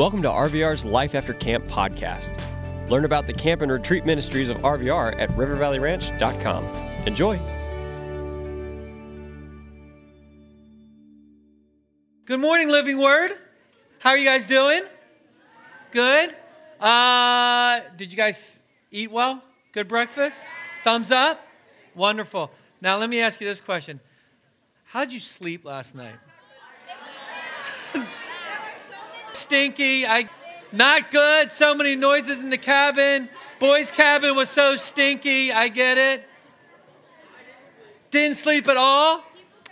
Welcome to RVR's Life After Camp podcast. Learn about the camp and retreat ministries of RVR at rivervalleyranch.com. Enjoy. Good morning, Living Word. How are you guys doing? Good. Uh, did you guys eat well? Good breakfast? Thumbs up? Wonderful. Now, let me ask you this question How'd you sleep last night? Stinky. I not good. So many noises in the cabin. Boys' cabin was so stinky. I get it. Didn't sleep at all?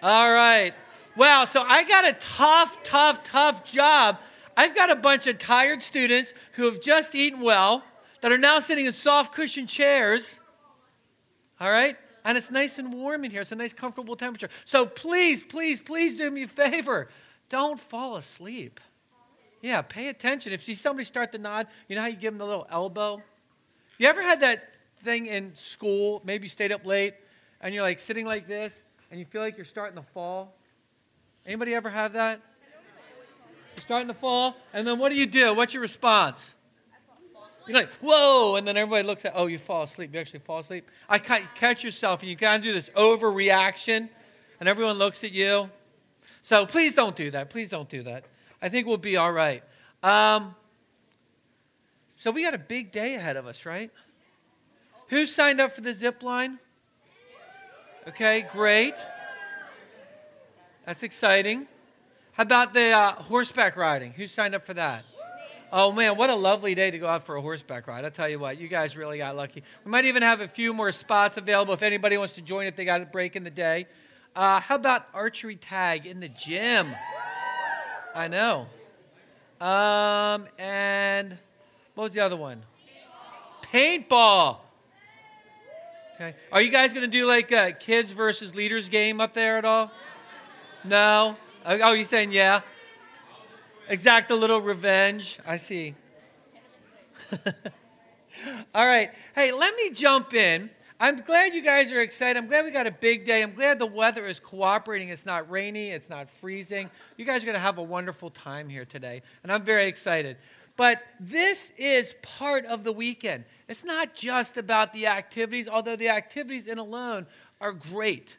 All right. Wow, so I got a tough, tough, tough job. I've got a bunch of tired students who have just eaten well that are now sitting in soft cushion chairs. All right? And it's nice and warm in here. It's a nice, comfortable temperature. So please, please, please do me a favor. Don't fall asleep. Yeah, pay attention. If you see somebody start to nod, you know how you give them the little elbow? You ever had that thing in school? Maybe you stayed up late and you're like sitting like this and you feel like you're starting to fall? Anybody ever have that? You're starting to fall, and then what do you do? What's your response? You're like, whoa, and then everybody looks at, oh, you fall asleep. You actually fall asleep. I catch yourself, and you kind of do this overreaction, and everyone looks at you. So please don't do that. Please don't do that. I think we'll be all right. Um, so we got a big day ahead of us, right? Who signed up for the zip line? Okay, great. That's exciting. How about the uh, horseback riding? Who signed up for that? Oh man, what a lovely day to go out for a horseback ride. I'll tell you what, you guys really got lucky. We might even have a few more spots available if anybody wants to join if they got a break in the day. Uh, how about archery tag in the gym? I know. Um, and what was the other one? Paintball. Okay. Are you guys going to do like a kids versus leaders game up there at all? No? Oh, you're saying yeah? Exact a little revenge. I see. All right. Hey, let me jump in. I'm glad you guys are excited. I'm glad we got a big day. I'm glad the weather is cooperating. It's not rainy, it's not freezing. You guys are going to have a wonderful time here today, and I'm very excited. But this is part of the weekend. It's not just about the activities, although the activities in alone are great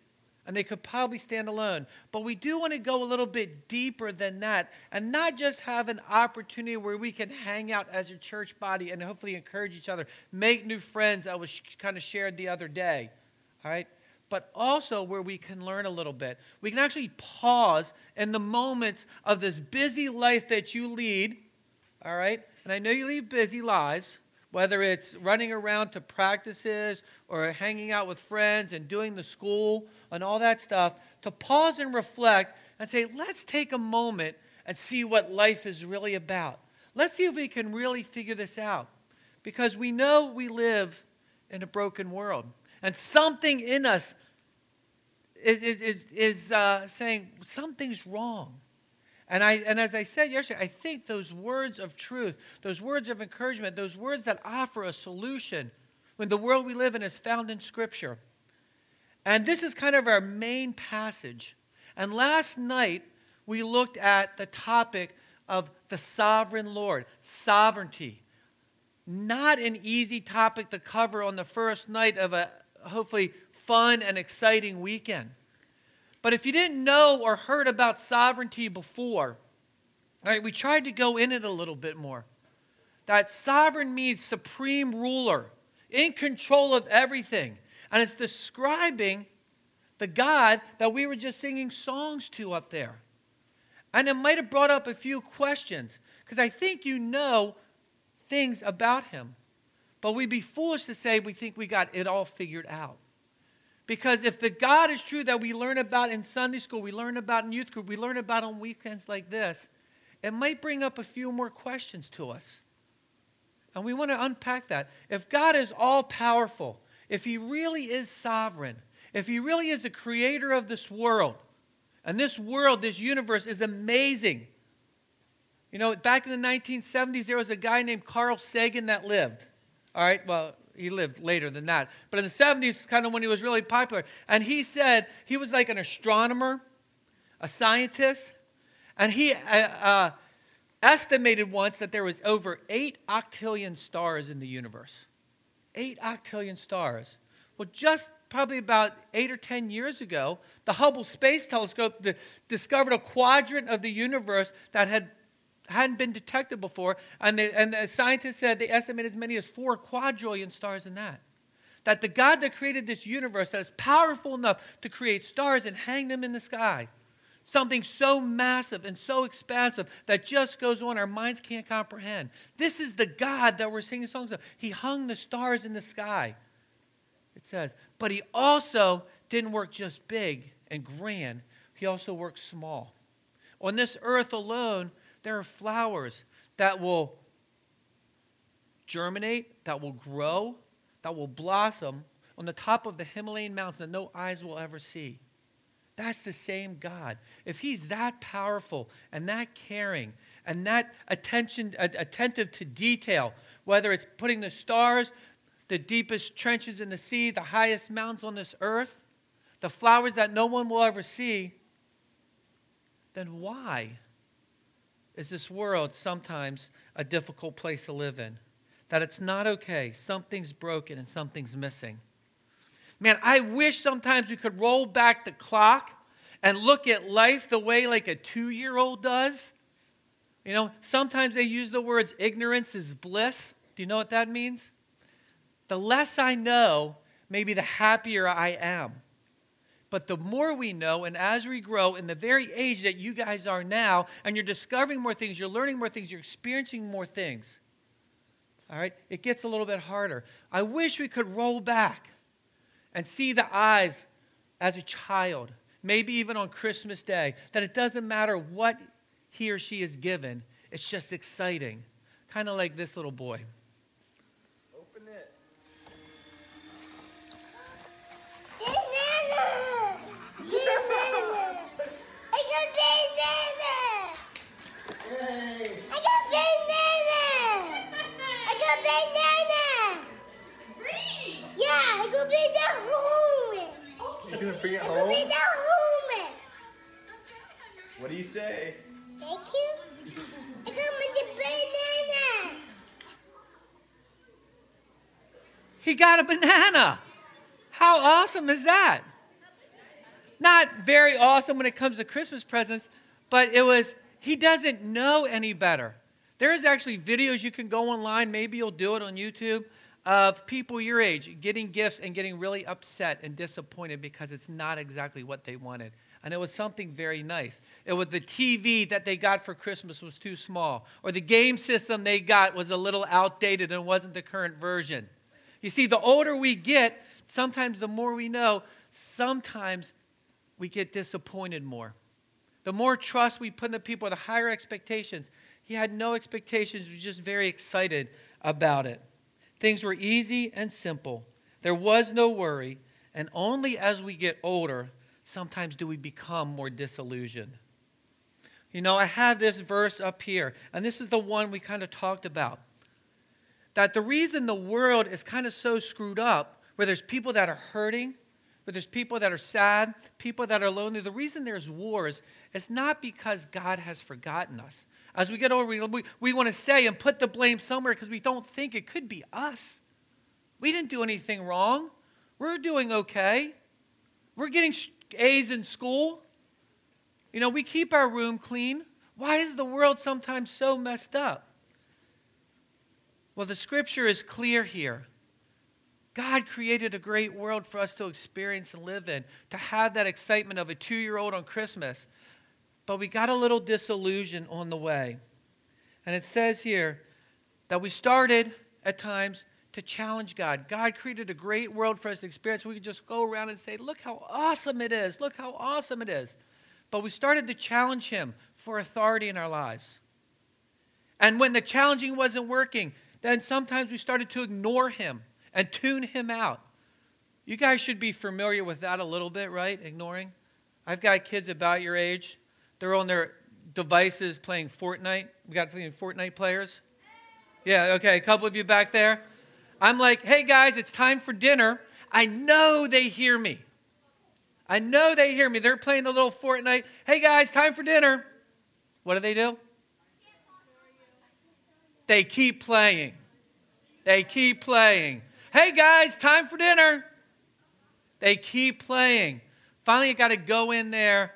and they could probably stand alone. But we do want to go a little bit deeper than that and not just have an opportunity where we can hang out as a church body and hopefully encourage each other, make new friends. I was kind of shared the other day. All right? But also where we can learn a little bit. We can actually pause in the moments of this busy life that you lead. All right? And I know you lead busy lives whether it's running around to practices or hanging out with friends and doing the school and all that stuff, to pause and reflect and say, let's take a moment and see what life is really about. Let's see if we can really figure this out. Because we know we live in a broken world. And something in us is, is, is uh, saying something's wrong. And, I, and as I said yesterday, I think those words of truth, those words of encouragement, those words that offer a solution when the world we live in is found in Scripture. And this is kind of our main passage. And last night, we looked at the topic of the sovereign Lord, sovereignty. Not an easy topic to cover on the first night of a hopefully fun and exciting weekend. But if you didn't know or heard about sovereignty before, all right, we tried to go in it a little bit more. That sovereign means supreme ruler, in control of everything. And it's describing the God that we were just singing songs to up there. And it might have brought up a few questions, because I think you know things about him. But we'd be foolish to say we think we got it all figured out. Because if the God is true that we learn about in Sunday school, we learn about in youth group, we learn about on weekends like this, it might bring up a few more questions to us. And we want to unpack that. If God is all powerful, if He really is sovereign, if He really is the creator of this world, and this world, this universe is amazing. You know, back in the 1970s, there was a guy named Carl Sagan that lived. All right, well, he lived later than that. But in the 70s, kind of when he was really popular. And he said he was like an astronomer, a scientist. And he, uh, uh, estimated once that there was over 8 octillion stars in the universe. 8 octillion stars. Well, just probably about 8 or 10 years ago, the Hubble Space Telescope discovered a quadrant of the universe that had hadn't been detected before, and, and the scientists said they estimated as many as 4 quadrillion stars in that that the God that created this universe that is powerful enough to create stars and hang them in the sky Something so massive and so expansive that just goes on, our minds can't comprehend. This is the God that we're singing songs of. He hung the stars in the sky, it says. But he also didn't work just big and grand, he also worked small. On this earth alone, there are flowers that will germinate, that will grow, that will blossom on the top of the Himalayan mountains that no eyes will ever see. That's the same God. If He's that powerful and that caring and that attention, attentive to detail, whether it's putting the stars, the deepest trenches in the sea, the highest mountains on this earth, the flowers that no one will ever see, then why is this world sometimes a difficult place to live in? That it's not okay, something's broken and something's missing. Man, I wish sometimes we could roll back the clock and look at life the way like a two year old does. You know, sometimes they use the words ignorance is bliss. Do you know what that means? The less I know, maybe the happier I am. But the more we know, and as we grow in the very age that you guys are now, and you're discovering more things, you're learning more things, you're experiencing more things, all right, it gets a little bit harder. I wish we could roll back and see the eyes as a child, maybe even on Christmas Day, that it doesn't matter what he or she is given, it's just exciting. Kind of like this little boy. Bring it home? I could be the home. What do you say? Thank you. I got the banana. He got a banana. How awesome is that? Not very awesome when it comes to Christmas presents, but it was, he doesn't know any better. There is actually videos you can go online, maybe you'll do it on YouTube, of people your age getting gifts and getting really upset and disappointed because it's not exactly what they wanted. And it was something very nice. It was the TV that they got for Christmas was too small, or the game system they got was a little outdated and wasn't the current version. You see, the older we get, sometimes the more we know, sometimes we get disappointed more. The more trust we put in the people, the higher expectations. He had no expectations, he was just very excited about it. Things were easy and simple. There was no worry, and only as we get older sometimes do we become more disillusioned. You know, I have this verse up here, and this is the one we kind of talked about. That the reason the world is kind of so screwed up, where there's people that are hurting, where there's people that are sad, people that are lonely, the reason there's wars is not because God has forgotten us. As we get older, we, we, we want to say and put the blame somewhere because we don't think it could be us. We didn't do anything wrong. We're doing okay. We're getting A's in school. You know, we keep our room clean. Why is the world sometimes so messed up? Well, the scripture is clear here. God created a great world for us to experience and live in, to have that excitement of a two year old on Christmas. But we got a little disillusion on the way. And it says here that we started at times to challenge God. God created a great world for us to experience. We could just go around and say, Look how awesome it is. Look how awesome it is. But we started to challenge Him for authority in our lives. And when the challenging wasn't working, then sometimes we started to ignore Him and tune Him out. You guys should be familiar with that a little bit, right? Ignoring. I've got kids about your age. They're on their devices playing Fortnite. We got Fortnite players. Yeah, okay, a couple of you back there. I'm like, hey guys, it's time for dinner. I know they hear me. I know they hear me. They're playing a little Fortnite. Hey guys, time for dinner. What do they do? They keep playing. They keep playing. Hey guys, time for dinner. They keep playing. Finally, you got to go in there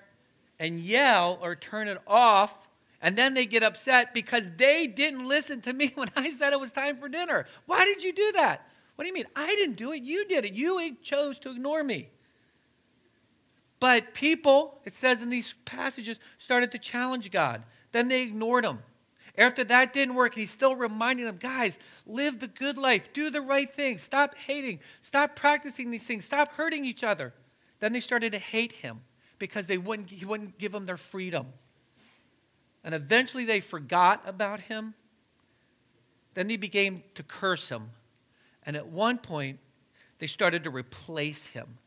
and yell or turn it off. And then they get upset because they didn't listen to me when I said it was time for dinner. Why did you do that? What do you mean? I didn't do it. You did it. You chose to ignore me. But people, it says in these passages, started to challenge God. Then they ignored him. After that didn't work, he's still reminding them, guys, live the good life, do the right thing, stop hating, stop practicing these things, stop hurting each other. Then they started to hate him because they wouldn't, he wouldn't give them their freedom. And eventually they forgot about him. Then they began to curse him. And at one point, they started to replace him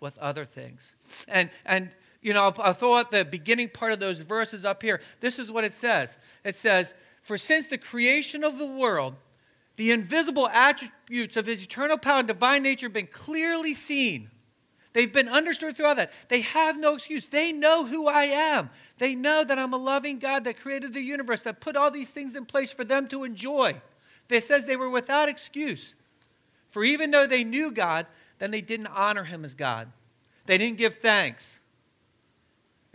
with other things. And, and you know, I'll throw out the beginning part of those verses up here. This is what it says it says, For since the creation of the world, the invisible attributes of his eternal power and divine nature have been clearly seen. They've been understood throughout that. They have no excuse. They know who I am. They know that I'm a loving God that created the universe, that put all these things in place for them to enjoy. They says they were without excuse. For even though they knew God, then they didn't honor him as God. They didn't give thanks.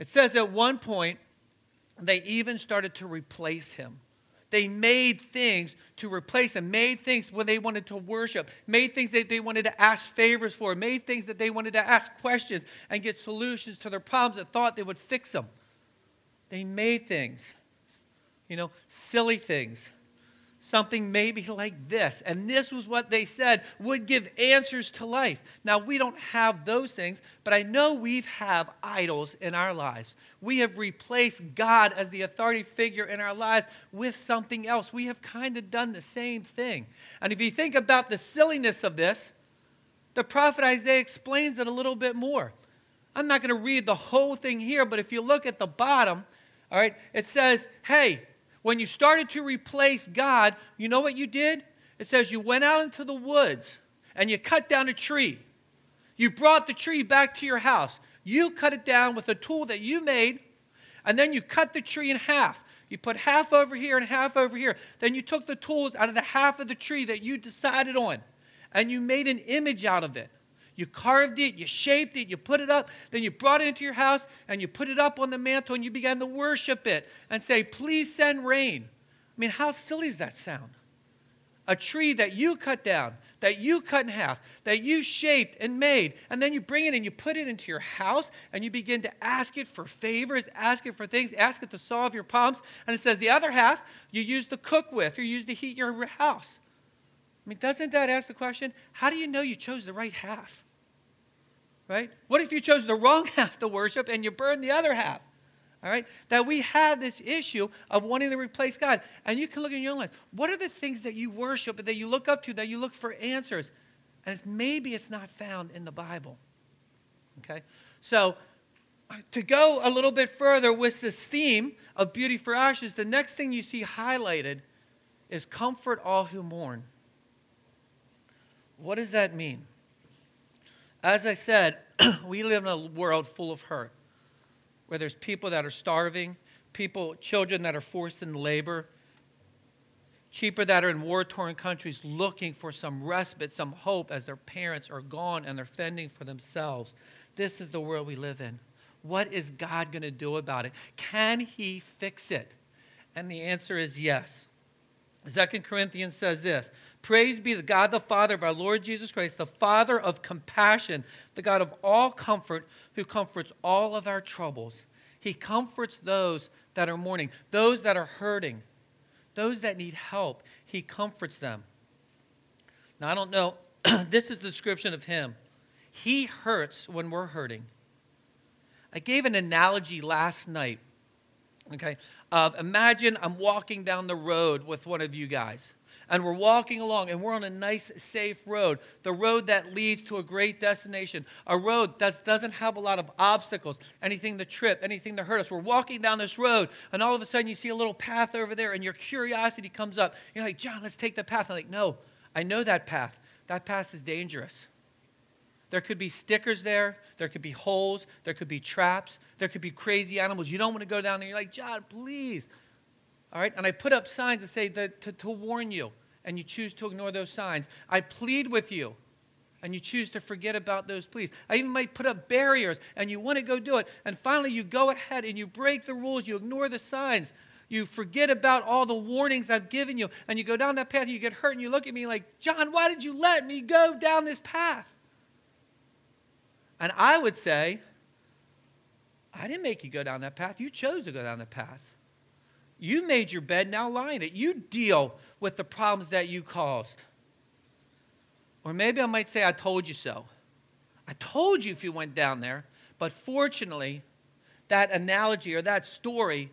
It says at one point, they even started to replace him. They made things to replace him, made things when they wanted to worship, made things that they wanted to ask favors for, made things that they wanted to ask questions and get solutions to their problems that thought they would fix them. They made things, you know, silly things something maybe like this. And this was what they said would give answers to life. Now, we don't have those things, but I know we have idols in our lives. We have replaced God as the authority figure in our lives with something else. We have kind of done the same thing. And if you think about the silliness of this, the prophet Isaiah explains it a little bit more. I'm not going to read the whole thing here, but if you look at the bottom, all right, it says, hey, when you started to replace God, you know what you did? It says you went out into the woods and you cut down a tree. You brought the tree back to your house. You cut it down with a tool that you made, and then you cut the tree in half. You put half over here and half over here. Then you took the tools out of the half of the tree that you decided on, and you made an image out of it. You carved it, you shaped it, you put it up, then you brought it into your house and you put it up on the mantle and you began to worship it and say, Please send rain. I mean, how silly does that sound? A tree that you cut down, that you cut in half, that you shaped and made, and then you bring it and you put it into your house and you begin to ask it for favors, ask it for things, ask it to solve your problems. And it says the other half you use to cook with or use to heat your house. I mean, doesn't that ask the question? How do you know you chose the right half? Right? What if you chose the wrong half to worship and you burned the other half? All right? That we have this issue of wanting to replace God. And you can look in your own life. What are the things that you worship, that you look up to, that you look for answers? And it's, maybe it's not found in the Bible. Okay? So, uh, to go a little bit further with this theme of beauty for ashes, the next thing you see highlighted is comfort all who mourn. What does that mean? As I said, we live in a world full of hurt, where there's people that are starving, people, children that are forced into labor, cheaper that are in war torn countries looking for some respite, some hope as their parents are gone and they're fending for themselves. This is the world we live in. What is God going to do about it? Can He fix it? And the answer is yes. Second Corinthians says this Praise be to God the Father of our Lord Jesus Christ, the Father of compassion, the God of all comfort, who comforts all of our troubles. He comforts those that are mourning, those that are hurting, those that need help. He comforts them. Now, I don't know, this is the description of Him. He hurts when we're hurting. I gave an analogy last night, okay, of imagine I'm walking down the road with one of you guys and we're walking along and we're on a nice, safe road, the road that leads to a great destination, a road that doesn't have a lot of obstacles, anything to trip, anything to hurt us. We're walking down this road, and all of a sudden you see a little path over there, and your curiosity comes up. You're like, John, let's take the path. I'm like, no, I know that path. That path is dangerous. There could be stickers there. There could be holes. There could be traps. There could be crazy animals. You don't want to go down there. You're like, John, please. All right? And I put up signs that say that to, to warn you, and you choose to ignore those signs. I plead with you, and you choose to forget about those pleas. I even might put up barriers, and you want to go do it. And finally, you go ahead and you break the rules, you ignore the signs. You forget about all the warnings I've given you, and you go down that path, and you get hurt, and you look at me like, John, why did you let me go down this path? And I would say, I didn't make you go down that path. You chose to go down the path. You made your bed, now lie in it. You deal with the problems that you caused. Or maybe I might say, I told you so. I told you if you went down there. But fortunately, that analogy or that story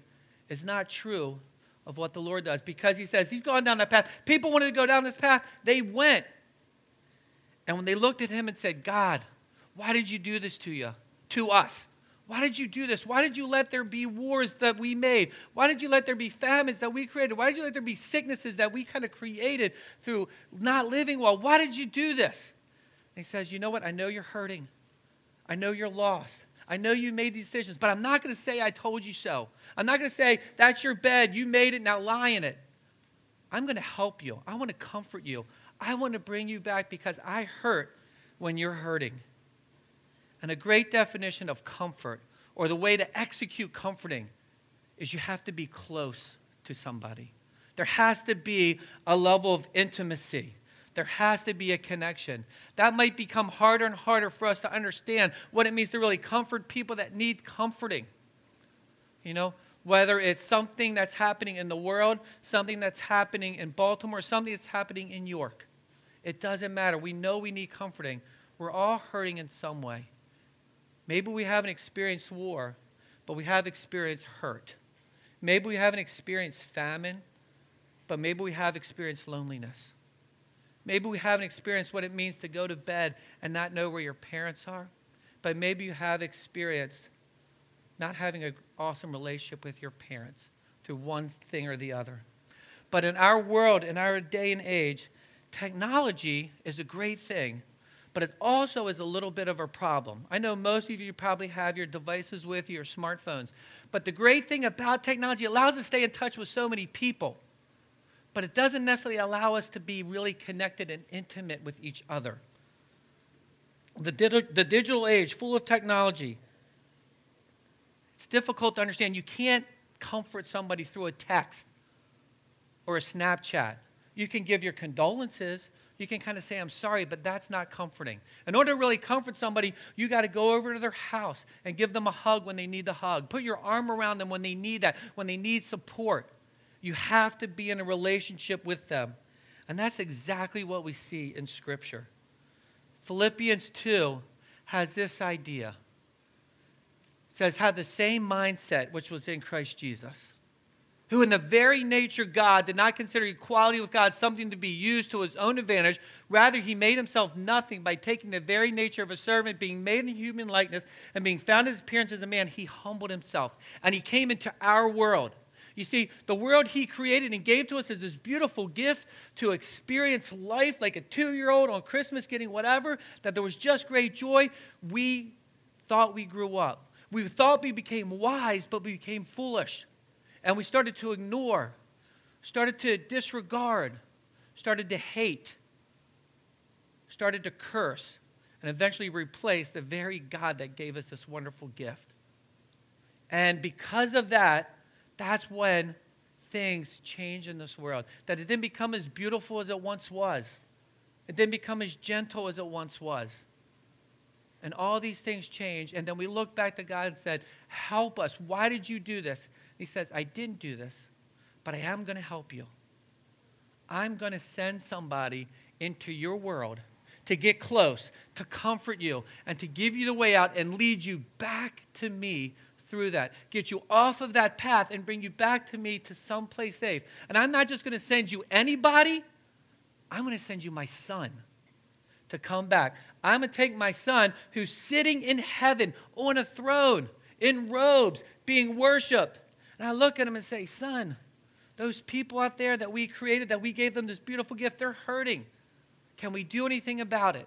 is not true of what the Lord does because he says he's gone down that path. People wanted to go down this path, they went. And when they looked at him and said, God, why did you do this to you? To us. Why did you do this? Why did you let there be wars that we made? Why did you let there be famines that we created? Why did you let there be sicknesses that we kind of created through not living well? Why did you do this? And he says, You know what? I know you're hurting. I know you're lost. I know you made these decisions, but I'm not going to say I told you so. I'm not going to say that's your bed. You made it. Now lie in it. I'm going to help you. I want to comfort you. I want to bring you back because I hurt when you're hurting. And a great definition of comfort, or the way to execute comforting, is you have to be close to somebody. There has to be a level of intimacy. There has to be a connection. That might become harder and harder for us to understand what it means to really comfort people that need comforting. You know, whether it's something that's happening in the world, something that's happening in Baltimore, something that's happening in York. It doesn't matter. We know we need comforting. We're all hurting in some way. Maybe we haven't experienced war, but we have experienced hurt. Maybe we haven't experienced famine, but maybe we have experienced loneliness. Maybe we haven't experienced what it means to go to bed and not know where your parents are, but maybe you have experienced not having an awesome relationship with your parents through one thing or the other. But in our world, in our day and age, technology is a great thing, but it also is a little bit of a problem. I know most of you probably have your devices with you, your smartphones. But the great thing about technology allows us to stay in touch with so many people. But it doesn't necessarily allow us to be really connected and intimate with each other. The, the digital age, full of technology, it's difficult to understand. You can't comfort somebody through a text or a Snapchat. You can give your condolences, you can kind of say, I'm sorry, but that's not comforting. In order to really comfort somebody, you got to go over to their house and give them a hug when they need the hug. Put your arm around them when they need that, when they need support. You have to be in a relationship with them. And that's exactly what we see in Scripture. Philippians 2 has this idea. It says, Have the same mindset which was in Christ Jesus who in the very nature God did not consider equality with God something to be used to his own advantage. Rather, he made himself nothing by taking the very nature of a servant, being made in human likeness, and being found in his appearance as a man, he humbled himself. And he came into our world. You see, the world he created and gave to us as this beautiful gift to experience life like a two year old on Christmas getting whatever, that there was just great joy. We thought we grew up. We thought we became wise, but we became foolish. And we started to ignore, started to disregard, started to hate, started to curse, and eventually replace the very God that gave us this wonderful gift. And because of that, that's when things change in this world. That it didn't become as beautiful as it once was, it didn't become as gentle as it once was. And all these things changed. And then we looked back to God and said, Help us. Why did you do this? He says, I didn't do this, but I am going to help you. I'm going to send somebody into your world to get close, to comfort you, and to give you the way out and lead you back to me through that. Get you off of that path and bring you back to me to someplace safe. And I'm not just going to send you anybody, I'm going to send you my son to come back. I'm going to take my son who's sitting in heaven on a throne, in robes, being worshiped. And I look at him and say, Son, those people out there that we created, that we gave them this beautiful gift, they're hurting. Can we do anything about it?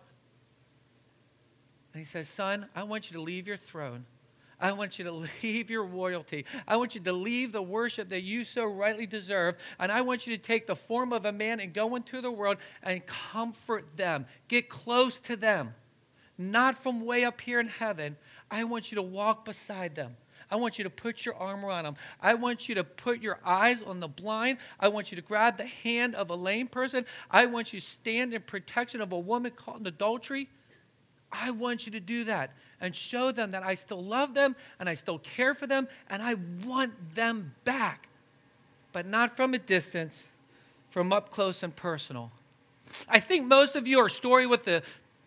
And he says, Son, I want you to leave your throne. I want you to leave your royalty. I want you to leave the worship that you so rightly deserve. And I want you to take the form of a man and go into the world and comfort them. Get close to them. Not from way up here in heaven. I want you to walk beside them. I want you to put your arm around them. I want you to put your eyes on the blind. I want you to grab the hand of a lame person. I want you to stand in protection of a woman caught in adultery. I want you to do that and show them that I still love them and I still care for them and I want them back, but not from a distance, from up close and personal. I think most of you are story with the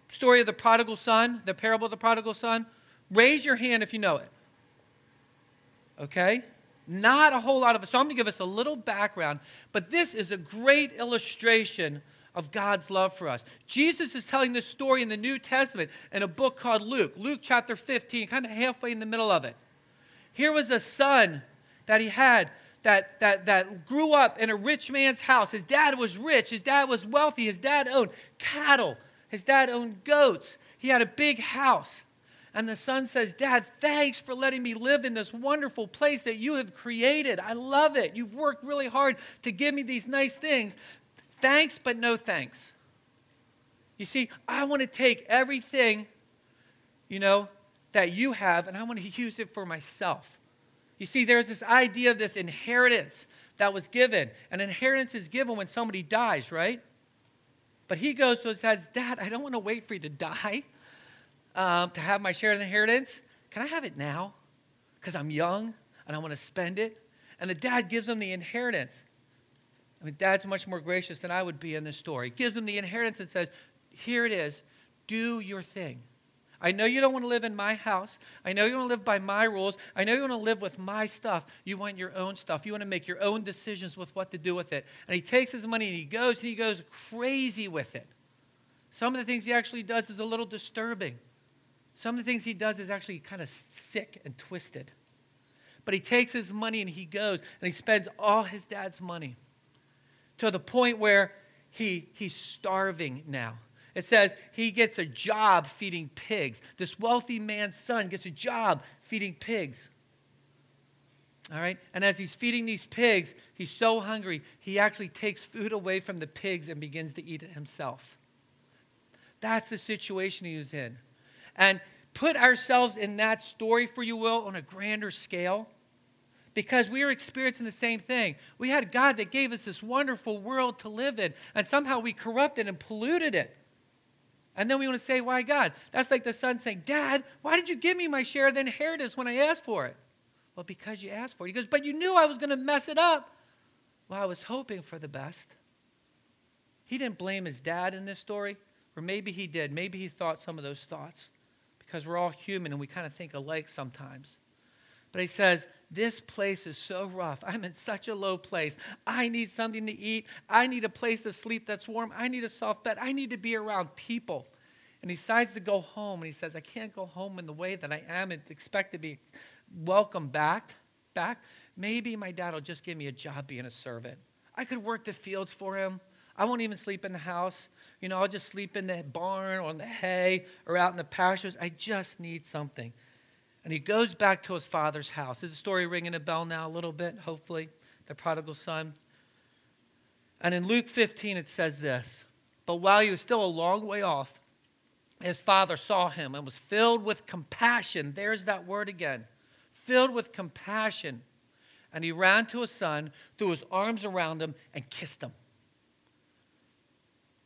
story of the prodigal son, the parable of the prodigal son. Raise your hand if you know it. Okay? Not a whole lot of us. So I'm going to give us a little background, but this is a great illustration of God's love for us. Jesus is telling this story in the New Testament in a book called Luke, Luke chapter 15, kind of halfway in the middle of it. Here was a son that he had that, that, that grew up in a rich man's house. His dad was rich, his dad was wealthy, his dad owned cattle, his dad owned goats. He had a big house. And the son says, Dad, thanks for letting me live in this wonderful place that you have created. I love it. You've worked really hard to give me these nice things. Thanks, but no thanks. You see, I want to take everything, you know, that you have and I want to use it for myself. You see, there's this idea of this inheritance that was given. An inheritance is given when somebody dies, right? But he goes to his dad, Dad, I don't want to wait for you to die um, to have my share of the inheritance. Can I have it now? Because I'm young and I want to spend it. And the dad gives him the inheritance. I mean, dad's much more gracious than I would be in this story. He Gives him the inheritance and says, Here it is. Do your thing. I know you don't want to live in my house. I know you want to live by my rules. I know you want to live with my stuff. You want your own stuff. You want to make your own decisions with what to do with it. And he takes his money and he goes and he goes crazy with it. Some of the things he actually does is a little disturbing. Some of the things he does is actually kind of sick and twisted. But he takes his money and he goes and he spends all his dad's money to the point where he, he's starving now. It says he gets a job feeding pigs. This wealthy man's son gets a job feeding pigs. All right? And as he's feeding these pigs, he's so hungry, he actually takes food away from the pigs and begins to eat it himself. That's the situation he was in and put ourselves in that story, for you will, on a grander scale. Because we are experiencing the same thing. We had God that gave us this wonderful world to live in, and somehow we corrupted and polluted it. And then we want to say, Why God? That's like the son saying, Dad, why did you give me my share of the inheritance when I asked for it? Well, because you asked for it. He goes, But you knew I was going to mess it up. Well, I was hoping for the best. He didn't blame his dad in this story, or maybe he did. Maybe he thought some of those thoughts because we're all human and we kind of think alike sometimes. But he says, This place is so rough. I'm in such a low place. I need something to eat. I need a place to sleep that's warm. I need a soft bed. I need to be around people. And he decides to go home and he says, I can't go home in the way that I am and expect to be welcomed back. back. Maybe my dad will just give me a job being a servant. I could work the fields for him. I won't even sleep in the house. You know, I'll just sleep in the barn or in the hay or out in the pastures. I just need something. And he goes back to his father's house. Is the story ringing a bell now a little bit, hopefully? The prodigal son. And in Luke 15, it says this But while he was still a long way off, his father saw him and was filled with compassion. There's that word again filled with compassion. And he ran to his son, threw his arms around him, and kissed him.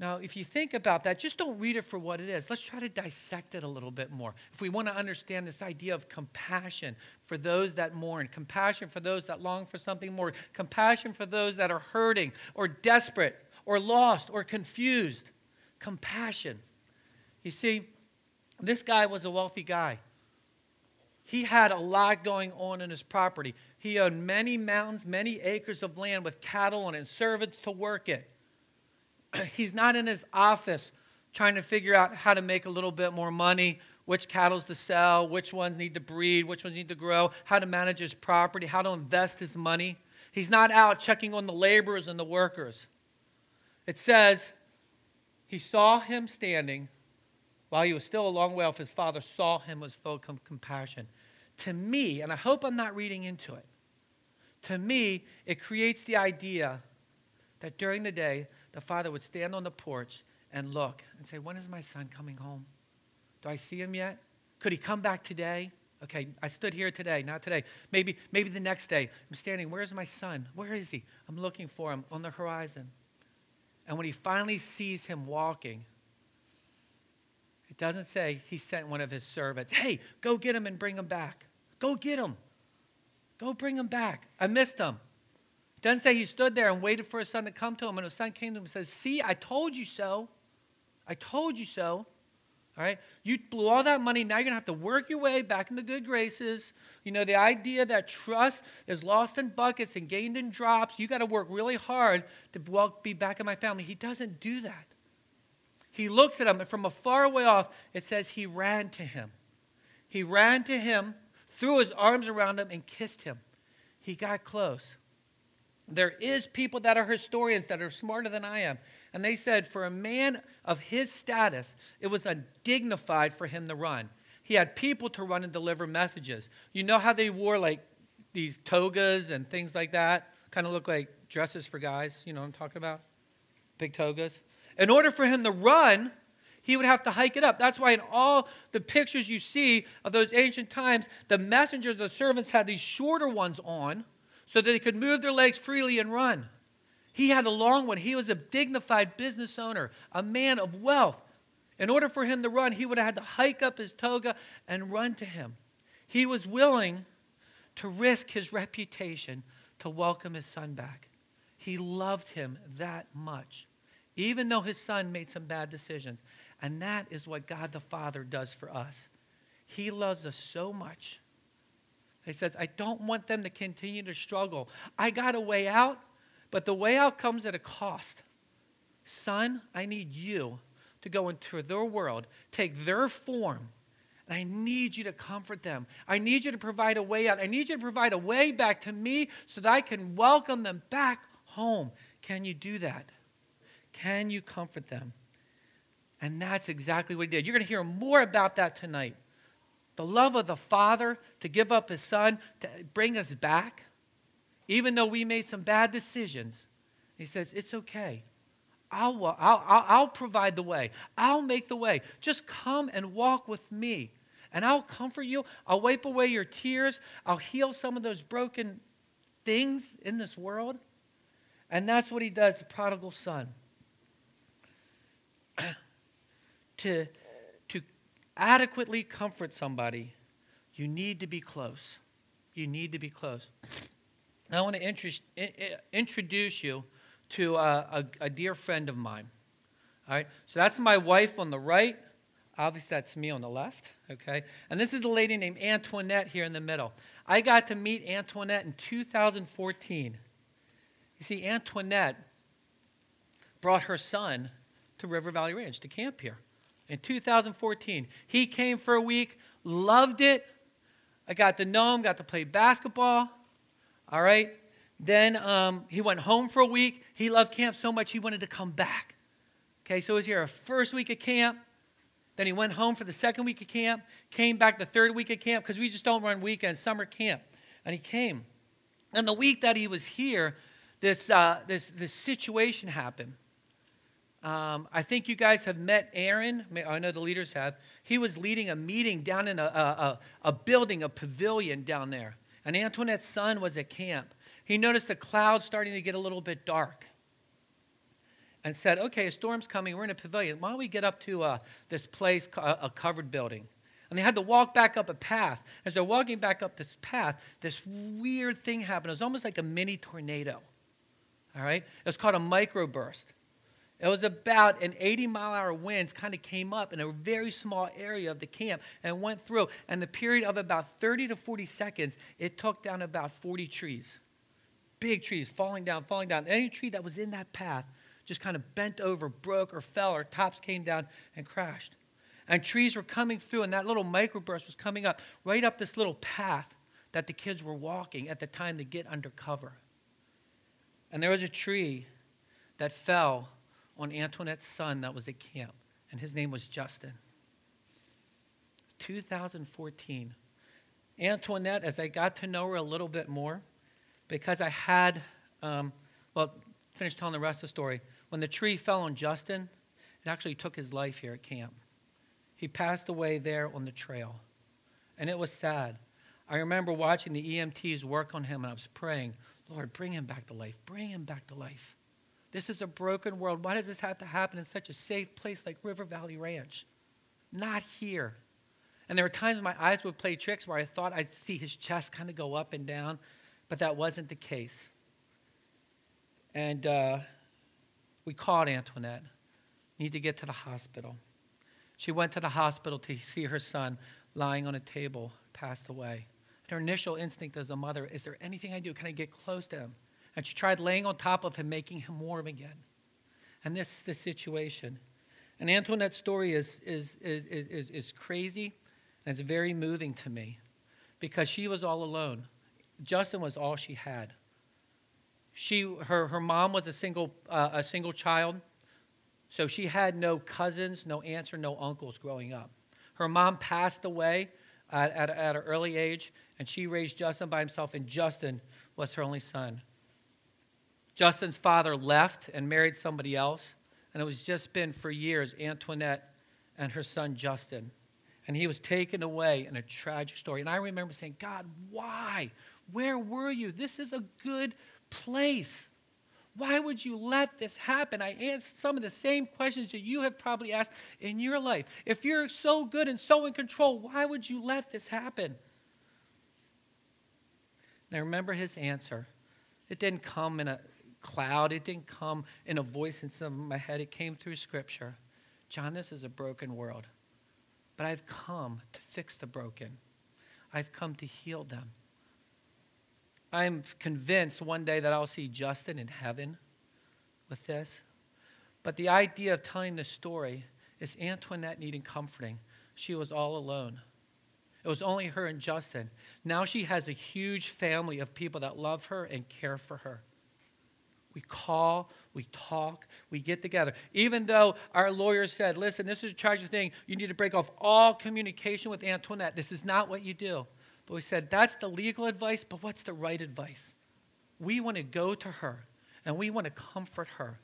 Now, if you think about that, just don't read it for what it is. Let's try to dissect it a little bit more. If we want to understand this idea of compassion for those that mourn, compassion for those that long for something more, compassion for those that are hurting or desperate or lost or confused, compassion. You see, this guy was a wealthy guy. He had a lot going on in his property. He owned many mountains, many acres of land with cattle and servants to work it. he's not in his office trying to figure out how to make a little bit more money, which cattle to sell, which ones need to breed, which ones need to grow, how to manage his property, how to invest his money. He's not out checking on the laborers and the workers. It says, he saw him standing while he was still a long way off. His father saw him, was full of compassion. to me, and I hope I'm not reading into it, to me, it creates the idea that during the day, the father would stand on the porch and look and say, When is my son coming home? Do I see him yet? Could he come back today? Okay, I stood here today, not today. Maybe, maybe the next day. I'm standing. Where's my son? Where is he? I'm looking for him on the horizon. And when he finally sees him walking, it doesn't say he sent one of his servants. Hey, go get him and bring him back. Go get him. Go bring him back. I missed him. Doesn't say he stood there and waited for his son to come to him. And his son came to him and says, See, I told you so. I told you so. All right? You blew all that money. Now you're going to have to work your way back into good graces. You know, the idea that trust is lost in buckets and gained in drops. You got to work really hard to be back in my family. He doesn't do that. He looks at him, and from a far way off, it says he ran to him. He ran to him, threw his arms around him, and kissed him. He got close. There is people that are historians that are smarter than I am. And they said for a man of his status, it was undignified for him to run. He had people to run and deliver messages. You know how they wore like these togas and things like that? Kind of look like dresses for guys. You know what I'm talking about? Big togas. In order for him to run, he would have to hike it up. That's why in all the pictures you see of those ancient times, the messengers, the servants had these shorter ones on so that they could move their legs freely and run. He had a long one. He was a dignified business owner, a man of wealth. In order for him to run, he would have had to hike up his toga and run to him. He was willing to risk his reputation to welcome his son back. He loved him that much, even though his son made some bad decisions. And that is what God the Father does for us. He loves us so much he says, I don't want them to continue to struggle. I got a way out, but the way out comes at a cost. Son, I need you to go into their world, take their form, and I need you to comfort them. I need you to provide a way out. I need you to provide a way back to me so that I can welcome them back home. Can you do that? Can you comfort them? And that's exactly what he did. You're going to hear more about that tonight the love of the Father to give up His Son to bring us back, even though we made some bad decisions. He says, It's okay. I'll, I'll, I'll, I'll provide the way. I'll make the way. Just come and walk with me, and I'll comfort you. I'll wipe away your tears. I'll heal some of those broken things in this world. And that's what he does, the prodigal son. to adequately comfort somebody, you need to be close. You need to be close. I want to introduce you to a, a, a dear friend of mine. All right, so that's my wife on the right. Obviously, that's me on the left. Okay, and this is a lady named Antoinette here in the middle. I got to meet Antoinette in 2014. You see, Antoinette brought her son to River Valley Ranch to camp here in 2014. He came for a week, loved it. I got to know him, got to play basketball. All right. Then um, he went home for a week. He loved camp so much he wanted to come back. Okay, so he was here a first week of camp. Then he went home for the second week of camp, came back the third week of camp because we just don't run weekends, summer camp. And he came. And the week that he was here, this, uh, this, this situation happened. Um, I think you guys have met Aaron. I know the leaders have. He was leading a meeting down in a, a, a building, a pavilion down there. And Antoinette's son was at camp. He noticed the clouds starting to get a little bit dark and said, Okay, a storm's coming. We're in a pavilion. Why don't we get up to uh, this place, a covered building? And they had to walk back up a path. As they're walking back up this path, this weird thing happened. It was almost like a mini tornado. All right? It was called a microburst. It was about an 80 mile hour winds kind of came up in a very small area of the camp and went through. And the period of about 30 to 40 seconds, it took down about 40 trees. Big trees falling down, falling down. Any tree that was in that path just kind of bent over, broke, or fell, or tops came down and crashed. And trees were coming through, and that little microburst was coming up right up this little path that the kids were walking at the time to get under cover. And there was a tree that fell on Antoinette's son that was at camp, and his name was Justin. 2014. Antoinette, as I got to know her a little bit more, because I had, um, well, finish telling the rest of the story. When the tree fell on Justin, it actually took his life here at camp. He passed away there on the trail. And it was sad. I remember watching the EMTs work on him, and I was praying, Lord, bring him back to life. Bring him back to life. This is a broken world. Why does this have to happen in such a safe place like River Valley Ranch? Not here. And there were times my eyes would play tricks where I thought I'd see his chest kind of go up and down, but that wasn't the case. And uh, we called Antoinette. Need to get to the hospital. She went to the hospital to see her son lying on a table, passed away. Her initial instinct as a mother is there anything I do? Can I get close to him? And she tried laying on top of him, making him warm again. And this is the situation. And Antoinette's story is, is, is, is, is crazy and it's very moving to me because she was all alone. Justin was all she had. She, her, her mom was a single, uh, a single child, so she had no cousins, no aunts, or no uncles growing up. Her mom passed away at, at, at an early age, and she raised Justin by himself, and Justin was her only son. Justin's father left and married somebody else, and it was just been for years Antoinette and her son Justin. And he was taken away in a tragic story. And I remember saying, God, why? Where were you? This is a good place. Why would you let this happen? I asked some of the same questions that you have probably asked in your life. If you're so good and so in control, why would you let this happen? And I remember his answer. It didn't come in a cloud, it didn't come in a voice in some of my head. It came through Scripture. John, this is a broken world, but I've come to fix the broken, I've come to heal them. I'm convinced one day that I'll see Justin in heaven with this. But the idea of telling this story is Antoinette needing comforting. She was all alone. It was only her and Justin. Now she has a huge family of people that love her and care for her. We call, we talk, we get together. Even though our lawyer said, listen, this is a tragic thing, you need to break off all communication with Antoinette. This is not what you do. But we said, that's the legal advice, but what's the right advice? We want to go to her and we want to comfort her.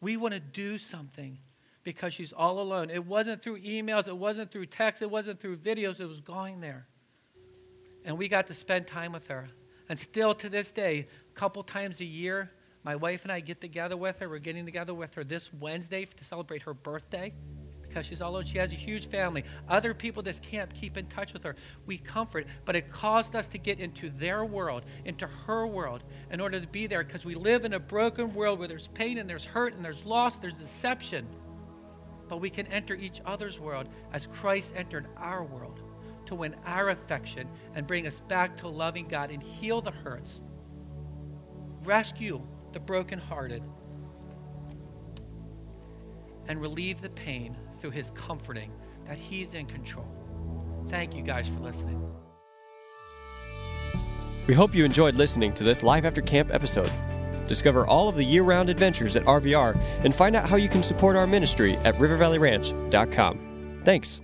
We want to do something because she's all alone. It wasn't through emails, it wasn't through text, it wasn't through videos, it was going there. And we got to spend time with her. And still to this day, a couple times a year, my wife and I get together with her. We're getting together with her this Wednesday to celebrate her birthday because she's all alone. She has a huge family. Other people just can't keep in touch with her. We comfort, but it caused us to get into their world, into her world, in order to be there because we live in a broken world where there's pain and there's hurt and there's loss, there's deception. But we can enter each other's world as Christ entered our world to win our affection and bring us back to loving God and heal the hurts, rescue the brokenhearted, and relieve the pain through his comforting that he's in control. Thank you guys for listening. We hope you enjoyed listening to this Life After Camp episode. Discover all of the year round adventures at RVR and find out how you can support our ministry at rivervalleyranch.com. Thanks.